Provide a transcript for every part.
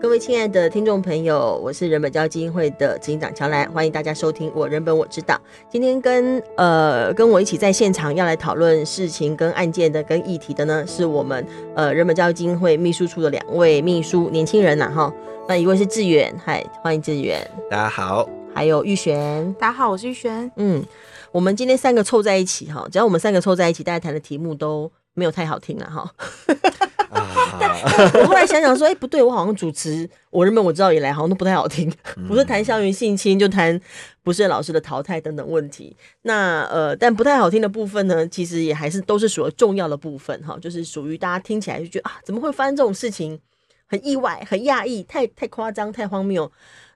各位亲爱的听众朋友，我是人本教育基金会的执行长乔兰，欢迎大家收听我人本我知道。今天跟呃跟我一起在现场要来讨论事情跟案件的跟议题的呢，是我们呃人本教育基金会秘书处的两位秘书年轻人呐哈。那一位是志远，嗨，欢迎志远，大家好。还有玉璇，大家好，我是玉璇。嗯，我们今天三个凑在一起哈，只要我们三个凑在一起，大家谈的题目都没有太好听了哈。但我后来想想说，哎、欸，不对，我好像主持我人本我知道以来，好像都不太好听。不是谈校园性侵，就谈不是老师的淘汰等等问题。那呃，但不太好听的部分呢，其实也还是都是属于重要的部分哈，就是属于大家听起来就觉得啊，怎么会发生这种事情？很意外，很讶异，太太夸张，太荒谬。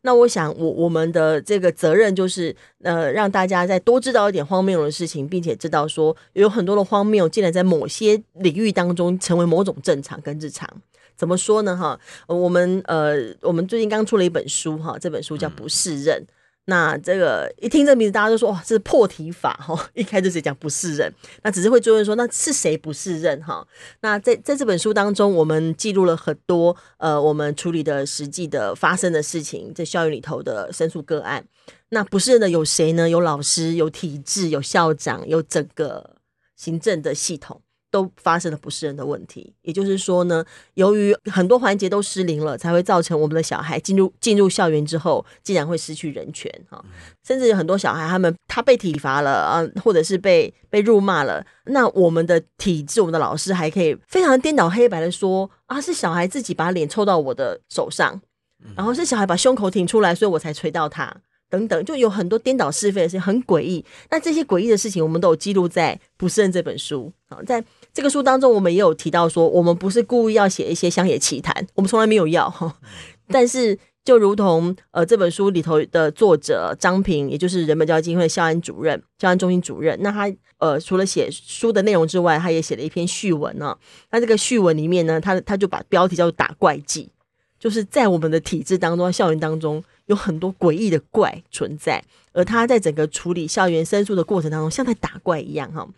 那我想，我我们的这个责任就是，呃，让大家再多知道一点荒谬的事情，并且知道说，有很多的荒谬，竟然在某些领域当中成为某种正常跟日常。怎么说呢？哈，我们呃，我们最近刚出了一本书，哈，这本书叫《不是人》。嗯那这个一听这名字，大家都说哇，这是破题法哈！一开始谁讲不是人，那只是会追问说，那是谁不是人哈？那在在这本书当中，我们记录了很多呃，我们处理的实际的发生的事情，在校园里头的申诉个案。那不是人的有谁呢？有老师，有体制，有校长，有整个行政的系统。都发生了不适任的问题，也就是说呢，由于很多环节都失灵了，才会造成我们的小孩进入进入校园之后，竟然会失去人权哈，甚至有很多小孩他们他被体罚了啊，或者是被被辱骂了，那我们的体制，我们的老师还可以非常颠倒黑白的说啊，是小孩自己把脸凑到我的手上，然后是小孩把胸口挺出来，所以我才捶到他。等等，就有很多颠倒是非的事情，很诡异。那这些诡异的事情，我们都有记录在《不适任》这本书啊。在这个书当中，我们也有提到说，我们不是故意要写一些乡野奇谈，我们从来没有要。但是，就如同呃这本书里头的作者张平，也就是人本教育基金会校安主任、校安中心主任，那他呃除了写书的内容之外，他也写了一篇序文呢。那这个序文里面呢，他他就把标题叫做“打怪记”，就是在我们的体制当中、校园当中。有很多诡异的怪存在，而他在整个处理校园申诉的过程当中，像在打怪一样哈。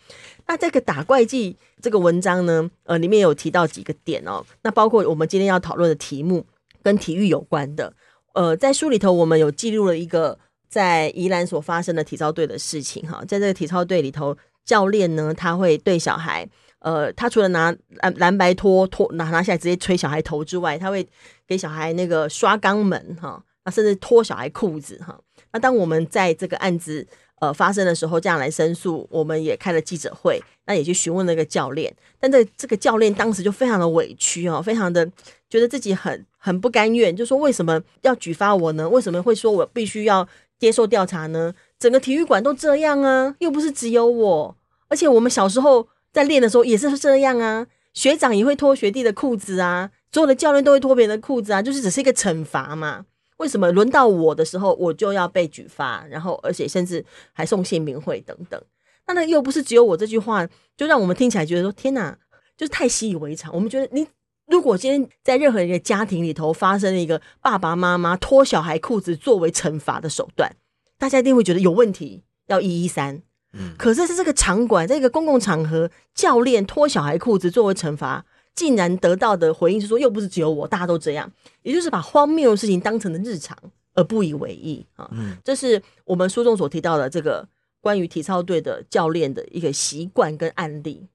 那这个打怪记这个文章呢，呃，里面有提到几个点哦。那包括我们今天要讨论的题目跟体育有关的，呃，在书里头我们有记录了一个在宜兰所发生的体操队的事情哈。在这个体操队里头，教练呢他会对小孩，呃，他除了拿蓝蓝白拖拖拿拿下来直接捶小孩头之外，他会给小孩那个刷肛门哈。啊，甚至脱小孩裤子哈。那当我们在这个案子呃发生的时候，这样来申诉，我们也开了记者会，那也去询问那个教练。但这这个教练当时就非常的委屈哦，非常的觉得自己很很不甘愿，就说为什么要举发我呢？为什么会说我必须要接受调查呢？整个体育馆都这样啊，又不是只有我，而且我们小时候在练的时候也是这样啊，学长也会脱学弟的裤子啊，所有的教练都会脱别人的裤子啊，就是只是一个惩罚嘛。为什么轮到我的时候，我就要被举发，然后而且甚至还送姓名会等等？那那又不是只有我这句话，就让我们听起来觉得说天哪，就是太习以为常。我们觉得你如果今天在任何一个家庭里头发生了一个爸爸妈妈脱小孩裤子作为惩罚的手段，大家一定会觉得有问题，要一一三。嗯，可是是这个场馆，在一个公共场合，教练脱小孩裤子作为惩罚。竟然得到的回应是说，又不是只有我，大家都这样，也就是把荒谬的事情当成了日常而不以为意啊。嗯，这是我们书中所提到的这个关于体操队的教练的一个习惯跟案例。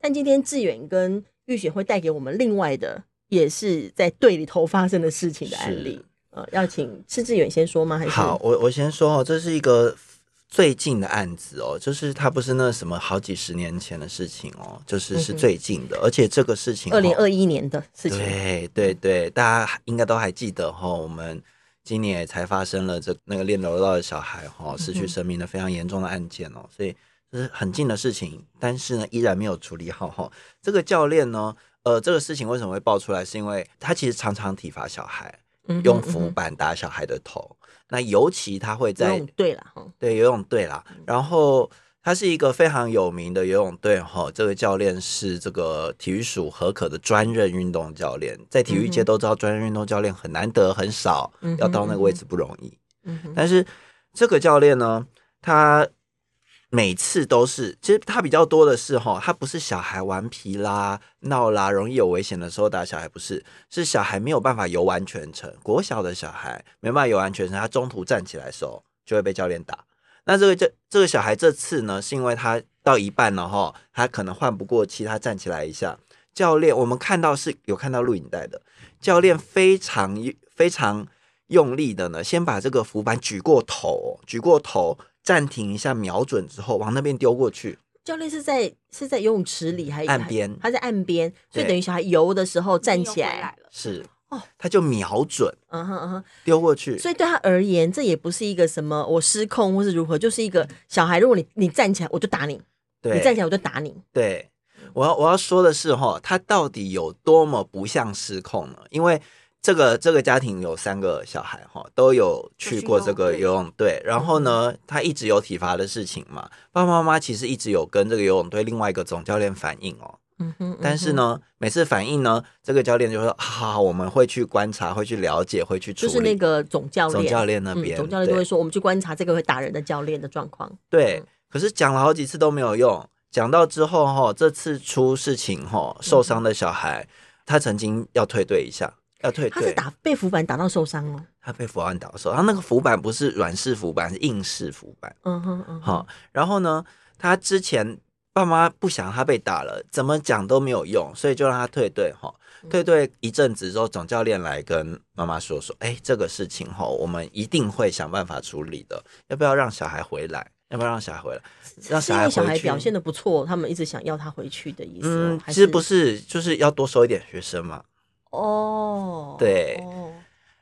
但今天志远跟玉雪会带给我们另外的，也是在队里头发生的事情的案例。呃，要请施志远先说吗？还是好，我我先说哦，这是一个。最近的案子哦，就是它不是那什么好几十年前的事情哦，就是是最近的，嗯、而且这个事情二零二一年的事情，对对对，大家应该都还记得哈、哦，我们今年也才发生了这那个练柔道的小孩哈、哦、失去生命的非常严重的案件哦，所以这是很近的事情，但是呢依然没有处理好哈、哦。这个教练呢，呃，这个事情为什么会爆出来？是因为他其实常常体罚小孩，用浮板打小孩的头。那尤其他会在游泳队啦，对游泳队啦。然后他是一个非常有名的游泳队哈，这个教练是这个体育署核可的专任运动教练，在体育界都知道专任运动教练很难得很少，要到那个位置不容易。嗯但是这个教练呢，他每次都是，其实他比较多的是哈，他不是小孩顽皮啦、闹啦、容易有危险的时候打小孩，不是，是小孩没有办法游完全程。国小的小孩没办法游完全程，他中途站起来的时候就会被教练打。那这个这这个小孩这次呢，是因为他到一半了哈，他可能换不过气，他站起来一下，教练我们看到是有看到录影带的，教练非常非常用力的呢，先把这个浮板举过头，举过头。暂停一下，瞄准之后往那边丢过去。教练是在是在游泳池里还是岸边？他在岸边，所以等于小孩游的时候站起来，来是哦，他就瞄准，嗯哼嗯哼，丢过去。所以对他而言，这也不是一个什么我失控或是如何，就是一个小孩。如果你你站起来，我就打你；对你站起来，我就打你。对，我要我要说的是哈，他到底有多么不像失控呢？因为。这个这个家庭有三个小孩哈，都有去过这个游泳队。然后呢，他一直有体罚的事情嘛。爸爸妈妈其实一直有跟这个游泳队另外一个总教练反映哦。嗯哼。但是呢，每次反映呢，这个教练就说：“好好，我们会去观察，会去了解，会去处理。”就是那个总教练，总教练那边，总教练就会说：“我们去观察这个会打人的教练的状况。”对。可是讲了好几次都没有用。讲到之后哈，这次出事情哈，受伤的小孩，他曾经要退队一下。要退，他是打被浮板打到受伤哦。他被浮板打到受伤，他那个浮板不是软式浮板，是硬式浮板。嗯哼嗯，好。然后呢，他之前爸妈不想他被打了，怎么讲都没有用，所以就让他退队哈。退队一阵子之后，总教练来跟妈妈说说，哎，这个事情哈，我们一定会想办法处理的。要不要让小孩回来？要不要让小孩回来？让小孩。小孩表现的不错，他们一直想要他回去的意思。嗯，其实不是，就是要多收一点学生嘛。哦，对，哦、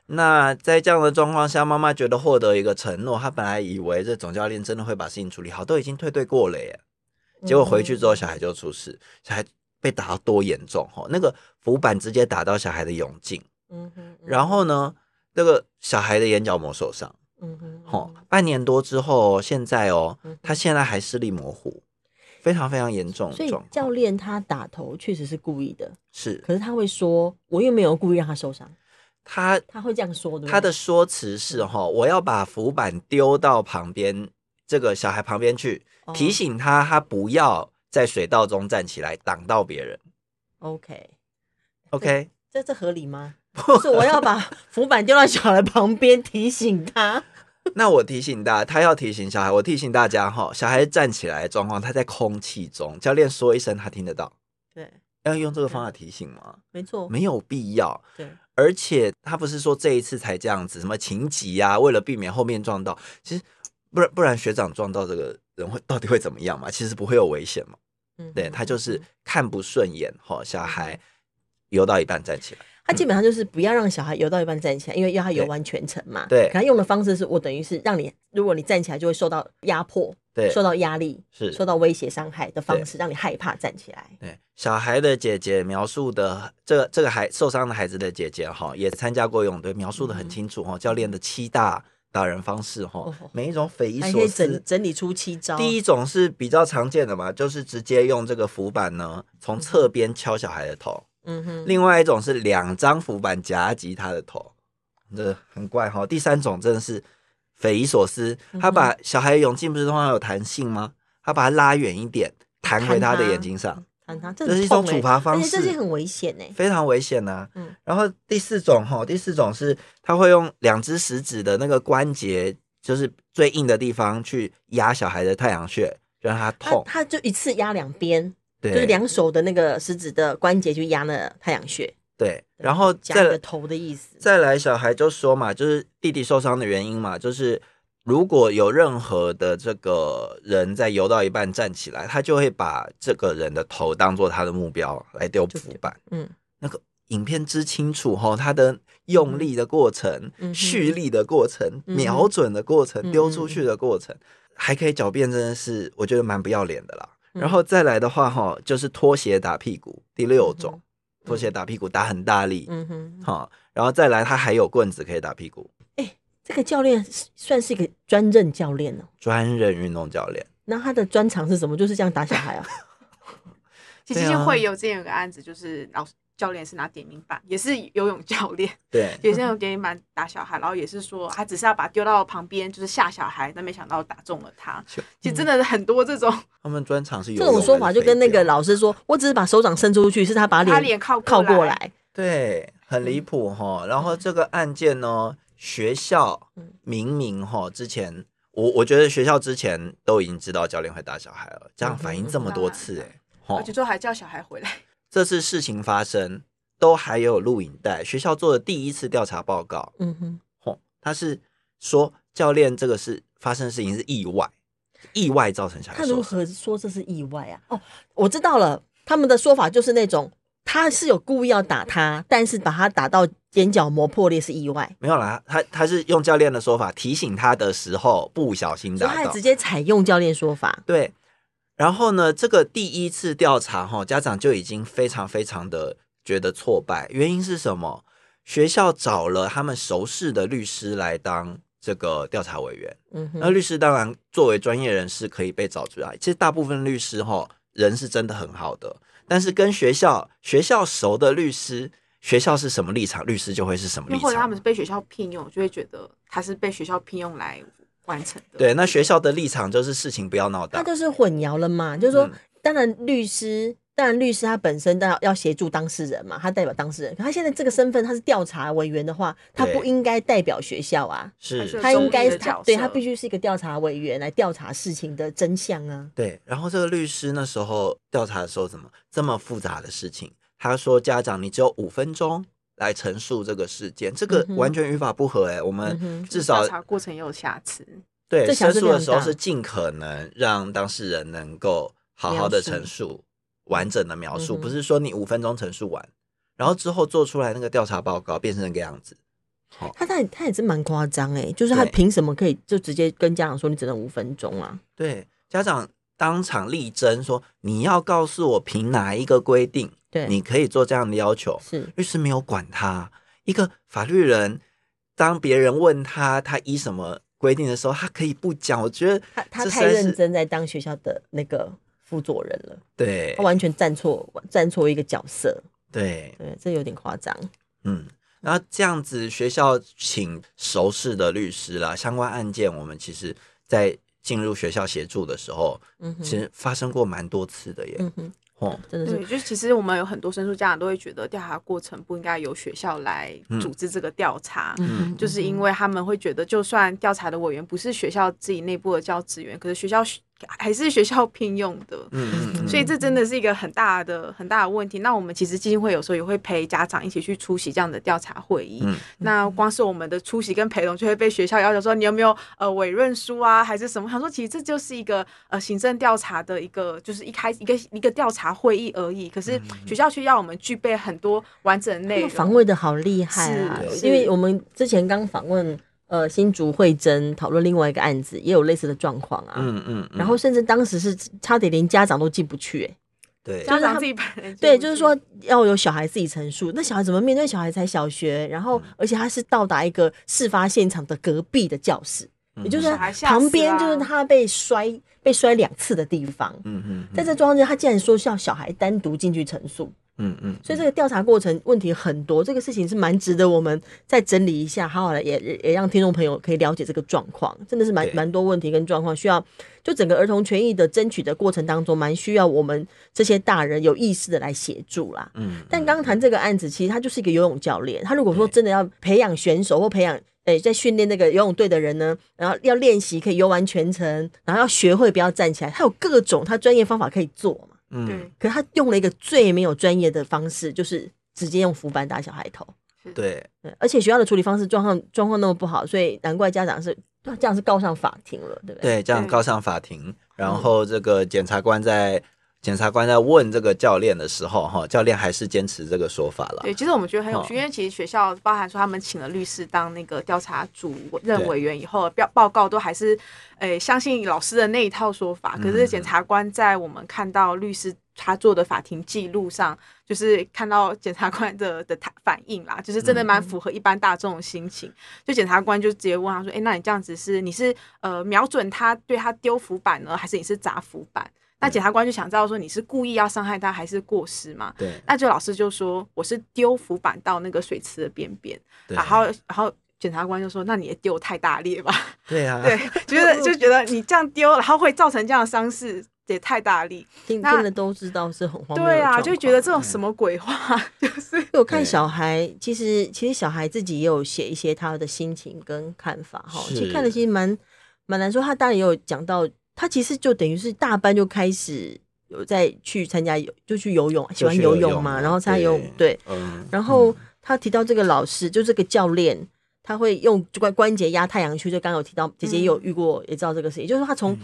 那在这样的状况下，妈妈觉得获得一个承诺，她本来以为这总教练真的会把事情处理好，都已经退队过了耶，结果回去之后，小孩就出事，嗯、小孩被打到多严重哈，那个浮板直接打到小孩的泳镜，嗯哼，然后呢，那个小孩的眼角膜受伤，嗯哼，好，半年多之后，现在哦，他现在还视力模糊。非常非常严重，所以教练他打头确实是故意的，是。可是他会说，我又没有故意让他受伤。他他会这样说的。他的说辞是哈，我要把浮板丢到旁边这个小孩旁边去，提醒他，他不要在水道中站起来挡到别人。OK OK，这这合理吗？不是，我要把浮板丢到小孩旁边，提醒他。那我提醒大家，他要提醒小孩，我提醒大家哈，小孩站起来的状况，他在空气中，教练说一声，他听得到。对，要用这个方法提醒吗？没错，没有必要。对，而且他不是说这一次才这样子，什么情急啊，为了避免后面撞到，其实不然不然学长撞到这个人会 到底会怎么样嘛？其实不会有危险嘛。嗯，对，他就是看不顺眼哈，小孩游到一半站起来。他基本上就是不要让小孩游到一半站起来，因为要他游完全程嘛。对。他用的方式是我等于是让你，如果你站起来就会受到压迫，对，受到压力，是受到威胁伤害的方式，让你害怕站起来。对。小孩的姐姐描述的这个这个孩受伤的孩子的姐姐哈，也参加过游泳队，描述的很清楚哈。教练的七大打人方式哈，每一种匪夷所思，整整理出七招。第一种是比较常见的嘛，就是直接用这个浮板呢，从侧边敲小孩的头。嗯哼，另外一种是两张浮板夹击他的头，这很怪哈。第三种真的是匪夷所思，他把小孩的泳镜不是通常有弹性吗？他把它拉远一点，弹回他的眼睛上，弹他，这是一种处罚方式，这是很危险呢，非常危险呐。嗯，然后第四种哈，第四种是他会用两只食指的那个关节，就是最硬的地方去压小孩的太阳穴，让他痛。他就一次压两边。对，就是两手的那个食指的关节去压那太阳穴，对，然后夹个头的意思。再来，小孩就说嘛，就是弟弟受伤的原因嘛，就是如果有任何的这个人在游到一半站起来，他就会把这个人的头当做他的目标来丢浮板。嗯，那个影片之清楚哈，他的用力的过程、蓄力的过程、瞄准的过程、丢出去的过程，还可以狡辩，真的是我觉得蛮不要脸的啦。然后再来的话，哈，就是拖鞋打屁股，第六种，嗯、拖鞋打屁股打很大力，嗯哼，好，然后再来，他还有棍子可以打屁股。哎，这个教练算是一个专任教练呢？专任运动教练。那他的专长是什么？就是这样打小孩啊？其实会有这样一个案子，就是老教练是拿点名板，也是游泳教练，对，也是用点名板打小孩，然后也是说他只是要把丢到旁边，就是吓小孩，但没想到打中了他。其实真的很多这种，他们专长是有这种说法，就跟那个老师说，我只是把手掌伸出去，是他把脸他脸靠靠过来，对，很离谱哈。然后这个案件呢，学校明明哈之前，我我觉得学校之前都已经知道教练会打小孩了，这样反映这么多次，哎，而且最后还叫小孩回来。这次事情发生都还有录影带，学校做的第一次调查报告，嗯哼，吼，他是说教练这个是发生的事情是意外，意外造成小孩受伤。他如何说这是意外啊？哦，我知道了，他们的说法就是那种他是有故意要打他，但是把他打到眼角膜破裂是意外。没有啦，他他是用教练的说法提醒他的时候不小心打到，他直接采用教练说法，对。然后呢，这个第一次调查哈，家长就已经非常非常的觉得挫败。原因是什么？学校找了他们熟识的律师来当这个调查委员。嗯哼，那律师当然作为专业人士可以被找出来。其实大部分律师哈人是真的很好的，但是跟学校学校熟的律师，学校是什么立场，律师就会是什么立场。或者他们是被学校聘用，就会觉得他是被学校聘用来。完成的。对，那学校的立场就是事情不要闹大，他就是混淆了嘛。就是说，当然律师，当然律师他本身当然要协助当事人嘛，他代表当事人。可他现在这个身份，他是调查委员的话，他不应该代表学校啊，是他应该他对他必须是一个调查委员来调查事情的真相啊。对，然后这个律师那时候调查的时候，怎么这么复杂的事情？他说：“家长，你只有五分钟。”来陈述这个事件，这个完全语法不合哎、我们至少调查过程也有瑕疵。对，陈述的时候是尽可能让当事人能够好好的陈述，完整的描述，嗯、不是说你五分钟陈述完，然后之后做出来那个调查报告变成那个样子。他他他也是蛮夸张哎，就是他凭什么可以就直接跟家长说你只能五分钟啊？对，家长当场力争说你要告诉我凭哪一个规定？对，你可以做这样的要求。是律师没有管他，一个法律人，当别人问他他依什么规定的时候，他可以不讲。我觉得他他太认真在当学校的那个辅佐人了。对，他完全站错站错一个角色。对对，这有点夸张。嗯，然后这样子，学校请熟识的律师啦，相关案件我们其实在进入学校协助的时候，嗯，其实发生过蛮多次的耶。嗯哼。哦，真的是，就其实我们有很多申诉家长都会觉得调查过程不应该由学校来组织这个调查，嗯，就是因为他们会觉得，就算调查的委员不是学校自己内部的教职员，可是学校。还是学校聘用的，嗯，所以这真的是一个很大的很大的问题。那我们其实基金会有时候也会陪家长一起去出席这样的调查会议。嗯，那光是我们的出席跟陪同，就会被学校要求说你有没有呃委任书啊，还是什么？他说其实这就是一个呃行政调查的一个，就是一开一个一个调查会议而已。可是学校却要我们具备很多完整的内容，访问的好厉害啊！因为我们之前刚访问。呃，新竹慧珍讨论另外一个案子，也有类似的状况啊。嗯嗯。然后甚至当时是差点连家长都进不去，哎。对。家长自己对，就是说要有小孩自己陈述，那小孩怎么面对？小孩才小学，然后而且他是到达一个事发现场的隔壁的教室，也就是旁边就是他被摔被摔两次的地方。嗯嗯。在这状况下，他竟然说是要小孩单独进去陈述。嗯嗯，所以这个调查过程问题很多，这个事情是蛮值得我们再整理一下，好好的也也让听众朋友可以了解这个状况，真的是蛮蛮多问题跟状况需要，就整个儿童权益的争取的过程当中，蛮需要我们这些大人有意识的来协助啦。嗯，但刚刚谈。这个案子，其实他就是一个游泳教练，他如果说真的要培养选手或培养诶在训练那个游泳队的人呢，然后要练习可以游完全程，然后要学会不要站起来，他有各种他专业方法可以做嘛。嗯，可是他用了一个最没有专业的方式，就是直接用浮板打小孩头。对，而且学校的处理方式状况状况那么不好，所以难怪家长是这样是告上法庭了，对不对？对，这样告上法庭，然后这个检察官在。检察官在问这个教练的时候，哈，教练还是坚持这个说法了。对，其实我们觉得很有趣，因为其实学校包含说他们请了律师当那个调查主任委员以后，报报告都还是诶、欸、相信老师的那一套说法。可是检察官在我们看到律师他做的法庭记录上，就是看到检察官的的反应啦，就是真的蛮符合一般大众的心情。就检察官就直接问他说：“哎、欸，那你这样子是你是呃瞄准他对他丢浮板呢，还是你是砸浮板？”那检察官就想知道说你是故意要伤害他还是过失嘛？对。那就老师就说我是丢浮板到那个水池的边边，然后然后检察官就说那你也丢太大力吧？对啊，对，觉得就觉得你这样丢，然后会造成这样的伤势。也太大力，听听的都知道是很荒谬。对啊，就觉得这种什么鬼话，嗯、就是。我看小孩，其实其实小孩自己也有写一些他的心情跟看法哈。其实看的其实蛮蛮难说。他当然也有讲到，他其实就等于是大班就开始有在去参加游，就去游泳，喜欢游泳嘛。然后参加游泳，对，嗯、然后他提到这个老师，就这个教练，他会用关关节压太阳穴。就刚刚有提到，姐姐也有遇过，也知道这个事情，就是他从。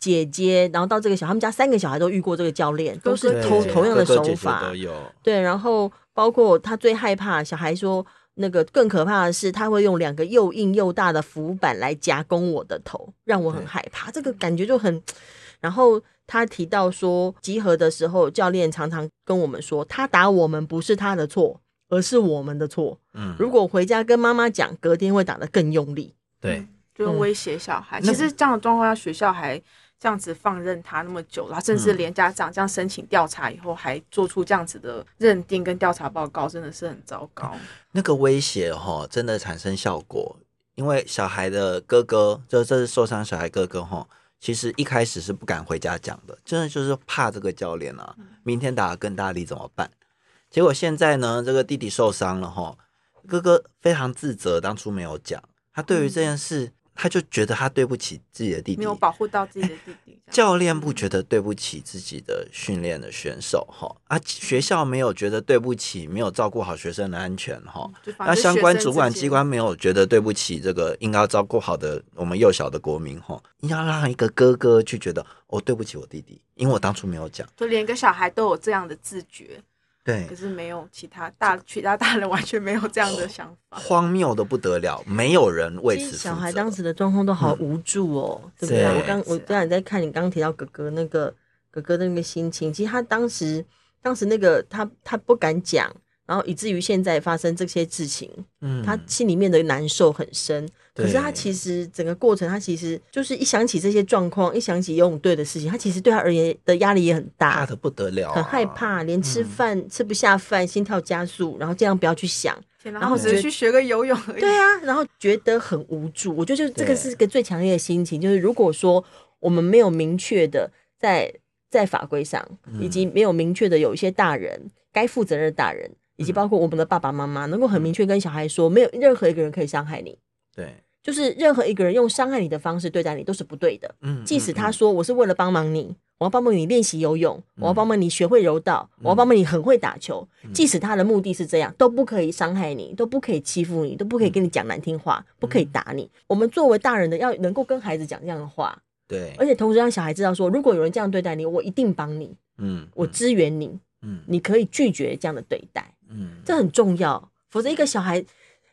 姐姐，然后到这个小，他们家三个小孩都遇过这个教练，都是同同样的手法。哥哥姐姐。对，然后包括他最害怕小孩说，那个更可怕的是，他会用两个又硬又大的浮板来夹攻我的头，让我很害怕。这个感觉就很。然后他提到说，集合的时候，教练常常跟我们说，他打我们不是他的错，而是我们的错。嗯，如果回家跟妈妈讲，隔天会打得更用力。对，就威胁小孩。嗯、其实这样的状况下，学校还。这样子放任他那么久了，甚至连家长这样申请调查以后，还做出这样子的认定跟调查报告，真的是很糟糕。那个威胁哈，真的产生效果，因为小孩的哥哥，就这是受伤小孩哥哥哈，其实一开始是不敢回家讲的，真的就是怕这个教练啊，明天打得更大力怎么办？结果现在呢，这个弟弟受伤了哈，哥哥非常自责，当初没有讲，他对于这件事。他就觉得他对不起自己的弟弟，没有保护到自己的弟弟。教练不觉得对不起自己的训练的选手哈，啊，学校没有觉得对不起，没有照顾好学生的安全哈。那相关主管机关没有觉得对不起这个应该要照顾好的我们幼小的国民哈，要让一个哥哥去觉得哦，对不起我弟弟，因为我当初没有讲。就连一个小孩都有这样的自觉。对，可是没有其他大其他大人完全没有这样的想法，荒谬的不得了，没有人为此。小孩当时的状况都好无助哦，嗯、对不对？对我刚我刚才在看你刚刚提到哥哥那个哥哥的那个心情，其实他当时当时那个他他不敢讲，然后以至于现在发生这些事情，嗯，他心里面的难受很深。可是他其实整个过程，他其实就是一想起这些状况，一想起游泳队的事情，他其实对他而言的压力也很大，怕的不得了，很害怕，连吃饭、嗯、吃不下饭，心跳加速，然后尽量不要去想，然后只是去学个游泳而已。对啊，然后觉得很无助。我觉得就这个是个最强烈的心情，就是如果说我们没有明确的在在法规上，以及没有明确的有一些大人该负责任的大人，以及包括我们的爸爸妈妈，能够很明确跟小孩说，没有任何一个人可以伤害你。对。就是任何一个人用伤害你的方式对待你都是不对的。嗯，即使他说我是为了帮忙你，我要帮忙你练习游泳，我要帮忙你学会柔道，我要帮忙你很会打球。即使他的目的是这样，都不可以伤害你，都不可以欺负你，都不可以跟你讲难听话，不可以打你。我们作为大人的要能够跟孩子讲这样的话，对，而且同时让小孩知道说，如果有人这样对待你，我一定帮你，嗯，我支援你，嗯，你可以拒绝这样的对待，嗯，这很重要，否则一个小孩。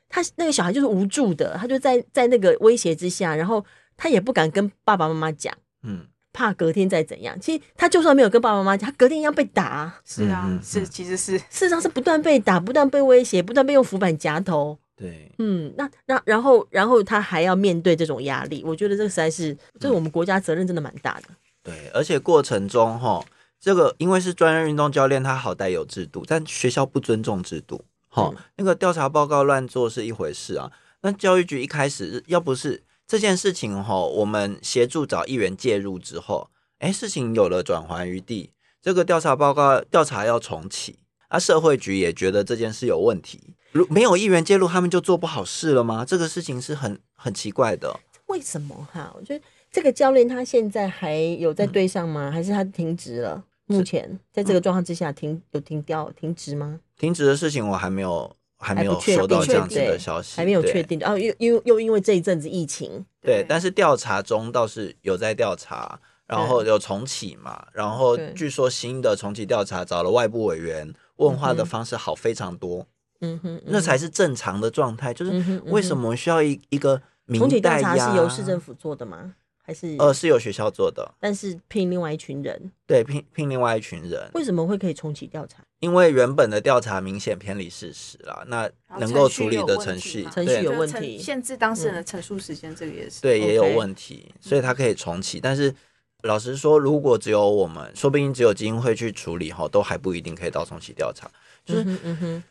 他那个小孩就是无助的，他就在在那个威胁之下，然后他也不敢跟爸爸妈妈讲，嗯，怕隔天再怎样。其实他就算没有跟爸爸妈妈讲，他隔天一样被打。是啊，嗯、是其实是事实上是不断被打，不断被威胁，不断被用浮板夹头。对，嗯，那那然后然后他还要面对这种压力，我觉得这个实在是，这是我们国家责任真的蛮大的。对，而且过程中哈，这个因为是专业运动教练，他好歹有制度，但学校不尊重制度。好，那个调查报告乱做是一回事啊。那教育局一开始要不是这件事情哈，我们协助找议员介入之后，哎，事情有了转圜余地。这个调查报告调查要重启，啊，社会局也觉得这件事有问题。如没有议员介入，他们就做不好事了吗？这个事情是很很奇怪的。为什么哈？我觉得这个教练他现在还有在队上吗？嗯、还是他停职了？目前在这个状况之下停，停有停掉停职吗？停职的事情我还没有还没有收到这样子的消息，还没有确定。哦，又又又因为这一阵子疫情，对，但是调查中倒是有在调查，然后有重启嘛，然后据说新的重启调查找了外部委员问话的方式好非常多，嗯哼，那才是正常的状态。就是为什么需要一一个重启调查是由市政府做的吗？还是呃是由学校做的，但是聘另外一群人，对，聘聘另外一群人，为什么会可以重启调查？因为原本的调查明显偏离事实啦，那能够处理的程序程序有问题，限制当事人的陈述时间，这个也是对，也有问题，所以他可以重启。但是老实说，如果只有我们，说不定只有基金会去处理哈，都还不一定可以到重启调查。就是，嗯哼，嗯哼，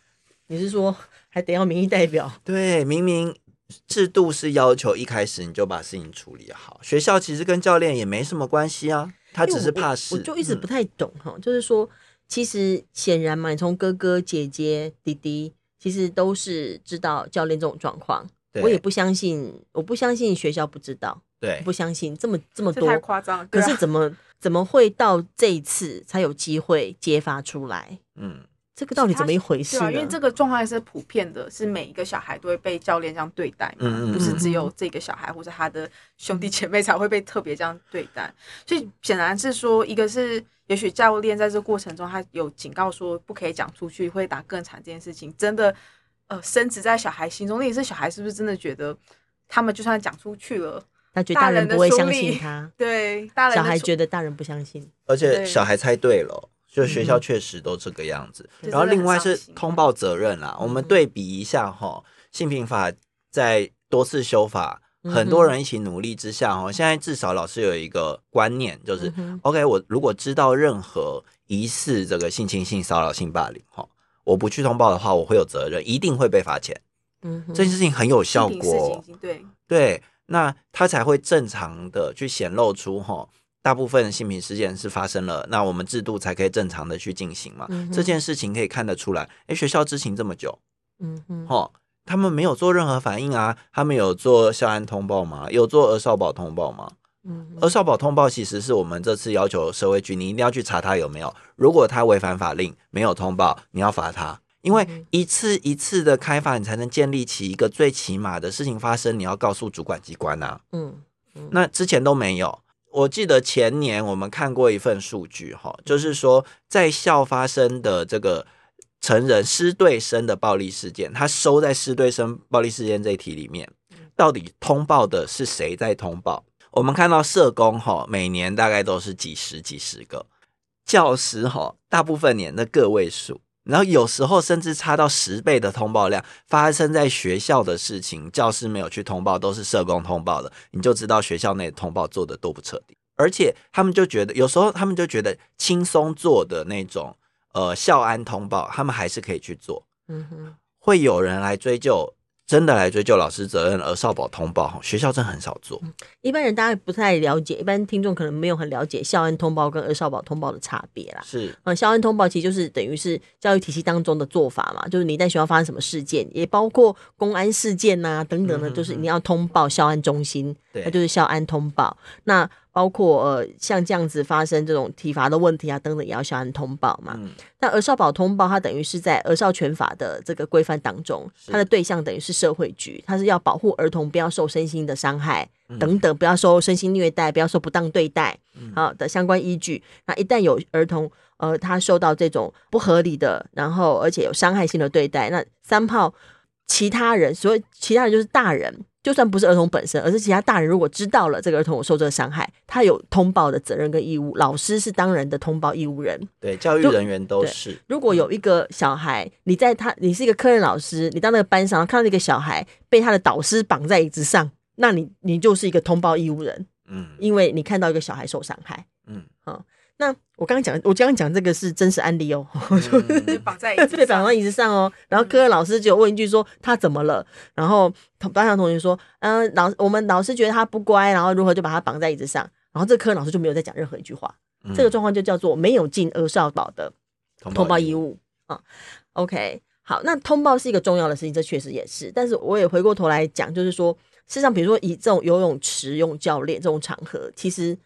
你是说还得要民意代表？对，明明制度是要求一开始你就把事情处理好，学校其实跟教练也没什么关系啊，他只是怕事。我，我就一直不太懂哈，嗯、就是说，其实显然嘛，你从哥哥姐姐弟弟，其实都是知道教练这种状况。对我也不相信，我不相信学校不知道。对，不相信这么这么多，太夸张了。可是怎么、啊、怎么会到这一次才有机会揭发出来？嗯，这个到底怎么一回事啊？因为这个状况也是普遍的，是每一个小孩都会被教练这样对待嘛，嗯嗯嗯，不是只有这个小孩或者他的兄弟姐妹才会被特别这样对待。所以显然是说，一个是也许教练在这个过程中，他有警告说不可以讲出去，会打更惨这件事情，真的呃深植在小孩心中。那也是小孩是不是真的觉得，他们就算讲出去了？他觉得大人不会相信他，对，小孩觉得大人不相信，而且小孩猜对了，就学校确实都这个样子。然后另外是通报责任啦，我们对比一下哈，性平法在多次修法，很多人一起努力之下哈，现在至少老师有一个观念，就是 OK，我如果知道任何疑似这个性侵、性骚扰、性霸凌哈，我不去通报的话，我会有责任，一定会被罚钱。嗯，这件事情很有效果，对对。那他才会正常的去显露出哈，大部分性平事件是发生了，那我们制度才可以正常的去进行嘛。嗯、这件事情可以看得出来，哎，学校知情这么久，嗯哼，哈，他们没有做任何反应啊？他们有做校安通报吗？有做儿少保通报吗？嗯哼，儿少保通报其实是我们这次要求社会局，你一定要去查他有没有，如果他违反法令没有通报，你要罚他。因为一次一次的开发，你才能建立起一个最起码的事情发生，你要告诉主管机关呐、啊。嗯，嗯，那之前都没有。我记得前年我们看过一份数据，哈，就是说在校发生的这个成人师对生的暴力事件，他收在师对生暴力事件这一题里面，到底通报的是谁在通报？我们看到社工，哈，每年大概都是几十几十个，教师，哈，大部分年的个位数。然后有时候甚至差到十倍的通报量，发生在学校的事情，教师没有去通报，都是社工通报的，你就知道学校内通报做的多不彻底。而且他们就觉得，有时候他们就觉得轻松做的那种，呃，校安通报，他们还是可以去做。嗯哼，会有人来追究。真的来追究老师责任，而少保通报学校真的很少做。一般人大家不太了解，一般听众可能没有很了解校安通报跟儿少保通报的差别啦。是，嗯，校安通报其实就是等于是教育体系当中的做法嘛，就是你在学校发生什么事件，也包括公安事件呐、啊、等等的，就是你要通报校安中心，对，那就是校安通报。那包括呃，像这样子发生这种体罚的问题啊，等等，也要向人通报嘛。嗯、那儿少保通报，它等于是在儿少权法的这个规范当中，它的对象等于是社会局，它是要保护儿童不要受身心的伤害、嗯、等等，不要受身心虐待，不要受不当对待，好的相关依据。嗯、那一旦有儿童呃，他受到这种不合理的，然后而且有伤害性的对待，那三炮其他人，所谓其他人就是大人。就算不是儿童本身，而是其他大人，如果知道了这个儿童有受这个伤害，他有通报的责任跟义务。老师是当然的通报义务人，对，教育人员都是。如果有一个小孩，你在他，你是一个科任老师，你到那个班上看到一个小孩被他的导师绑在椅子上，那你你就是一个通报义务人，嗯，因为你看到一个小孩受伤害，嗯，好。那我刚刚讲，我刚刚讲这个是真实案例哦，就绑在椅子对，绑在椅子上哦。然后科任老师就问一句说他怎么了？然后班上同学说，嗯，老我们老师觉得他不乖，然后如何就把他绑在椅子上。然后这科任老师就没有再讲任何一句话。这个状况就叫做没有尽儿少保的通报义务啊。OK，好，那通报是一个重要的事情，这确实也是。但是我也回过头来讲，就是说，事实上，比如说以这种游泳池、游泳教练这种场合，其实。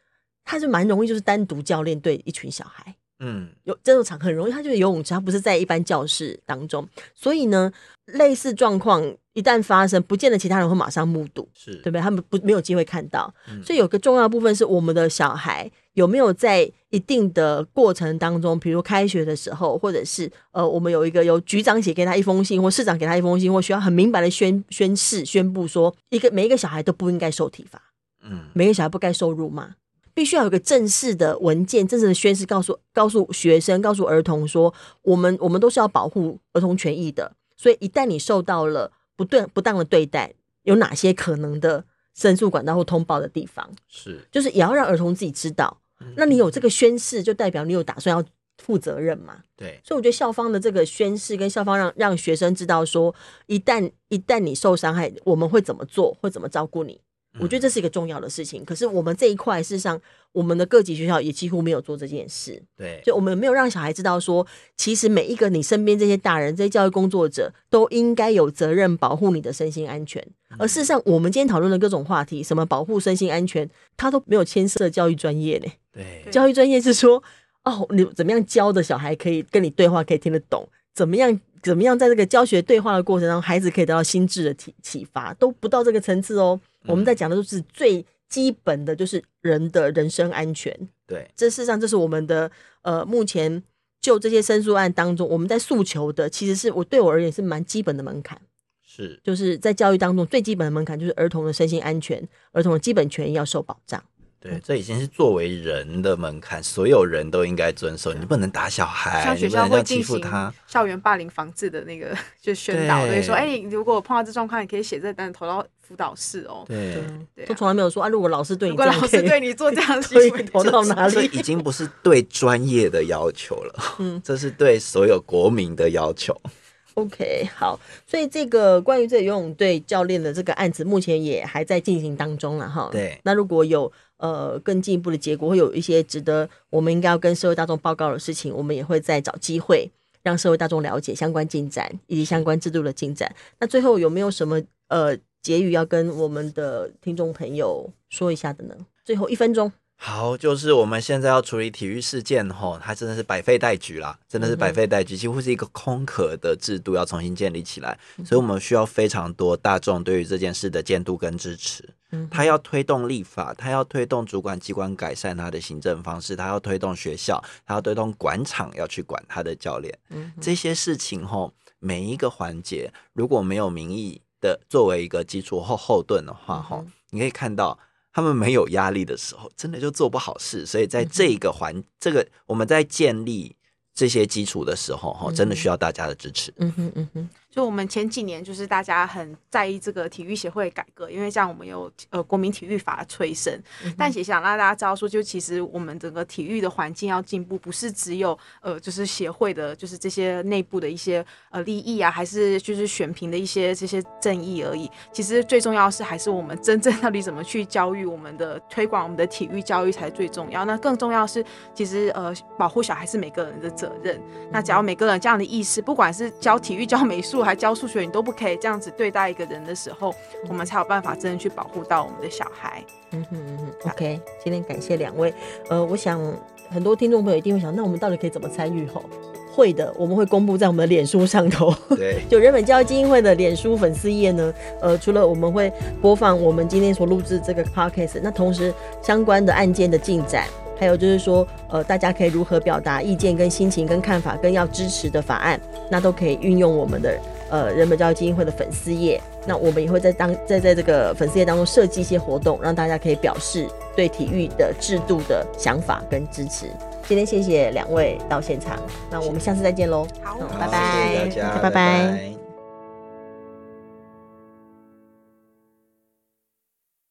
他就蛮容易，就是单独教练对一群小孩，嗯，有这种场很容易，他就是游泳池，他不是在一般教室当中，所以呢，类似状况一旦发生，不见得其他人会马上目睹，是。对不对？他们不没有机会看到，嗯、所以有个重要的部分是我们的小孩有没有在一定的过程当中，比如开学的时候，或者是呃，我们有一个由局长写给他一封信，或市长给他一封信，或需要很明白的宣宣誓宣布说，一个每一个小孩都不应该受体罚，嗯，每个小孩不该受辱骂。必须要有个正式的文件，正式的宣誓，告诉告诉学生，告诉儿童说，我们我们都是要保护儿童权益的。所以，一旦你受到了不对不当的对待，有哪些可能的申诉管道或通报的地方，是，就是也要让儿童自己知道。那你有这个宣誓，就代表你有打算要负责任嘛？对。所以我觉得校方的这个宣誓跟校方让让学生知道说，一旦一旦你受伤害，我们会怎么做，会怎么照顾你。我觉得这是一个重要的事情。可是我们这一块，事实上，我们的各级学校也几乎没有做这件事。对。就我们没有让小孩知道说，其实每一个你身边这些大人、这些教育工作者，都应该有责任保护你的身心安全。而事实上，我们今天讨论的各种话题，什么保护身心安全，它都没有牵涉教育专业呢。对。教育专业是说，哦，你怎么样教的小孩可以跟你对话，可以听得懂？怎么样？怎么样在这个教学对话的过程当中，孩子可以得到心智的启启发，都不到这个层次哦。我们在讲的都是最基本的，就是人的人身安全。对，这事实上这是我们的呃，目前就这些申诉案当中，我们在诉求的，其实是我对我而言是蛮基本的门槛。是，就是在教育当中最基本的门槛，就是儿童的身心安全，儿童的基本权益要受保障。对，这已经是作为人的门槛，所有人都应该遵守。你不能打小孩，像学校会进行他校园霸凌防治的那个就宣导，所以说，哎、欸，如果碰到这状况，你可以写这单投到辅导室哦。对，对，都从来没有说啊，如果老师对你如果老师 对你做这样的行为，投到哪里？这已经不是对专业的要求了，嗯，这是对所有国民的要求。OK，好，所以这个关于这个游泳队教练的这个案子，目前也还在进行当中了哈。对，那如果有呃更进一步的结果，会有一些值得我们应该要跟社会大众报告的事情，我们也会再找机会让社会大众了解相关进展以及相关制度的进展。那最后有没有什么呃结语要跟我们的听众朋友说一下的呢？最后一分钟。好，就是我们现在要处理体育事件吼，它真的是百废待举啦，真的是百废待举，几乎是一个空壳的制度要重新建立起来，所以我们需要非常多大众对于这件事的监督跟支持。嗯，他要推动立法，他要推动主管机关改善他的行政方式，他要推动学校，他要推动馆场要去管他的教练。嗯，这些事情吼，每一个环节如果没有民意的作为一个基础后后盾的话，吼，你可以看到。他们没有压力的时候，真的就做不好事。所以在这个环，嗯、这个我们在建立这些基础的时候，哈、嗯，真的需要大家的支持。嗯哼，嗯哼。就我们前几年就是大家很在意这个体育协会改革，因为像我们有呃国民体育法的催生，嗯、但也想让大家知道说，就其实我们整个体育的环境要进步，不是只有呃就是协会的，就是这些内部的一些呃利益啊，还是就是选评的一些这些正义而已。其实最重要的是还是我们真正到底怎么去教育我们的推广我们的体育教育才最重要。那更重要的是，其实呃保护小孩是每个人的责任。那只要每个人这样的意识，不管是教体育教美术。还教数学，你都不可以这样子对待一个人的时候，我们才有办法真的去保护到我们的小孩。嗯哼嗯哼，OK，今天感谢两位。呃，我想很多听众朋友一定会想，那我们到底可以怎么参与？吼，会的，我们会公布在我们的脸书上头。对，就人本教育基金会的脸书粉丝页呢，呃，除了我们会播放我们今天所录制这个 Podcast，那同时相关的案件的进展。还有就是说，呃，大家可以如何表达意见、跟心情、跟看法、跟要支持的法案，那都可以运用我们的呃人本教育基金会的粉丝页。那我们也会在当在在这个粉丝页当中设计一些活动，让大家可以表示对体育的制度的想法跟支持。今天谢谢两位到现场，那我们下次再见喽。好，拜拜，谢谢大家，拜拜。拜拜。